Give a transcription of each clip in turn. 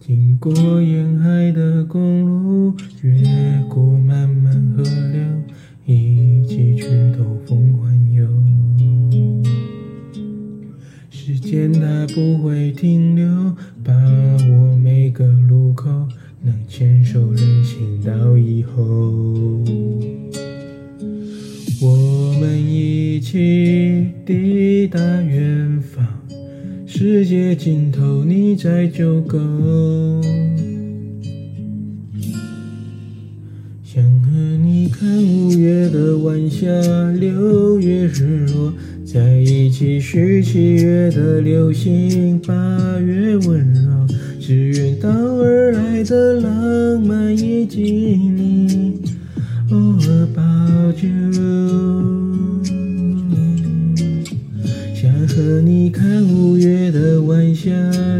经过沿海的公路，越过漫漫河流，一起去兜风环游。时间它不会停留，把握每个路口，能牵手人行到以后。我们一起抵达远方，世界尽头你在就够。想和你看五月的晚霞，六月日落，在一起许七月的流星，八月温柔，只愿到而来的浪漫以及你偶尔抱着。月的晚霞，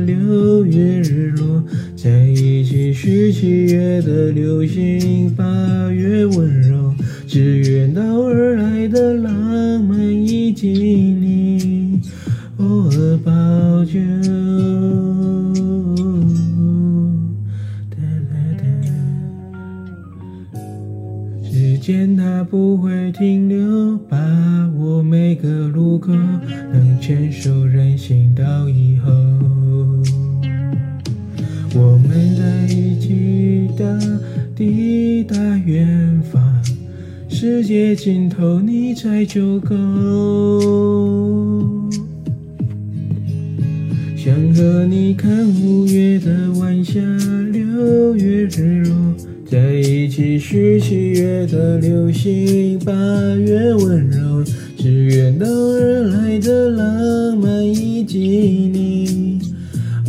六月日落，在一起许七月的流星，八月温柔，只愿到而来的浪漫以及你偶尔抱住。哒哒哒时间它不会停留，把握每个路口，能牵手人行世界尽头你才就够。想和你看五月的晚霞，六月日落，在一起许七月的流星，八月温柔，只愿到而来的浪漫以及你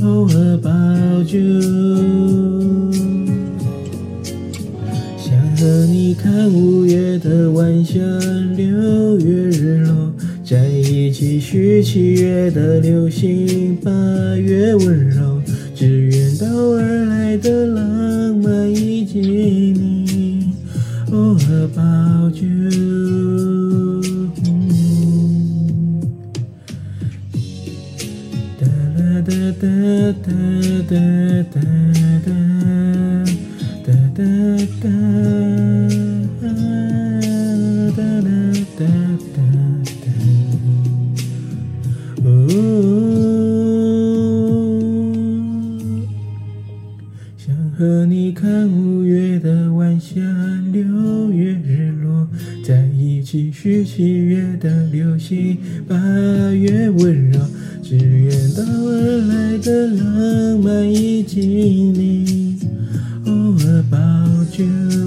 偶尔抱住。想和你看五月的晚霞，六月日落，在一起许七月的流星，八月温柔，只愿到而来的浪漫以及你偶尔抱住。哒啦哒哒哒哒哒哒哒哒哒哒哒哒哒。哒哒哒想和你看五月的晚霞，六月日落，在一起许七月的流星，八月温柔，只愿到而来的浪漫以及你偶尔抱住。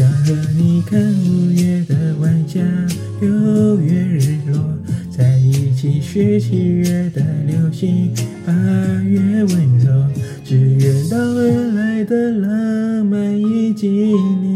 想和你看五月的晚霞，六月日落，在一起学七月的流星，八月温柔，只愿到未来的浪漫以及你。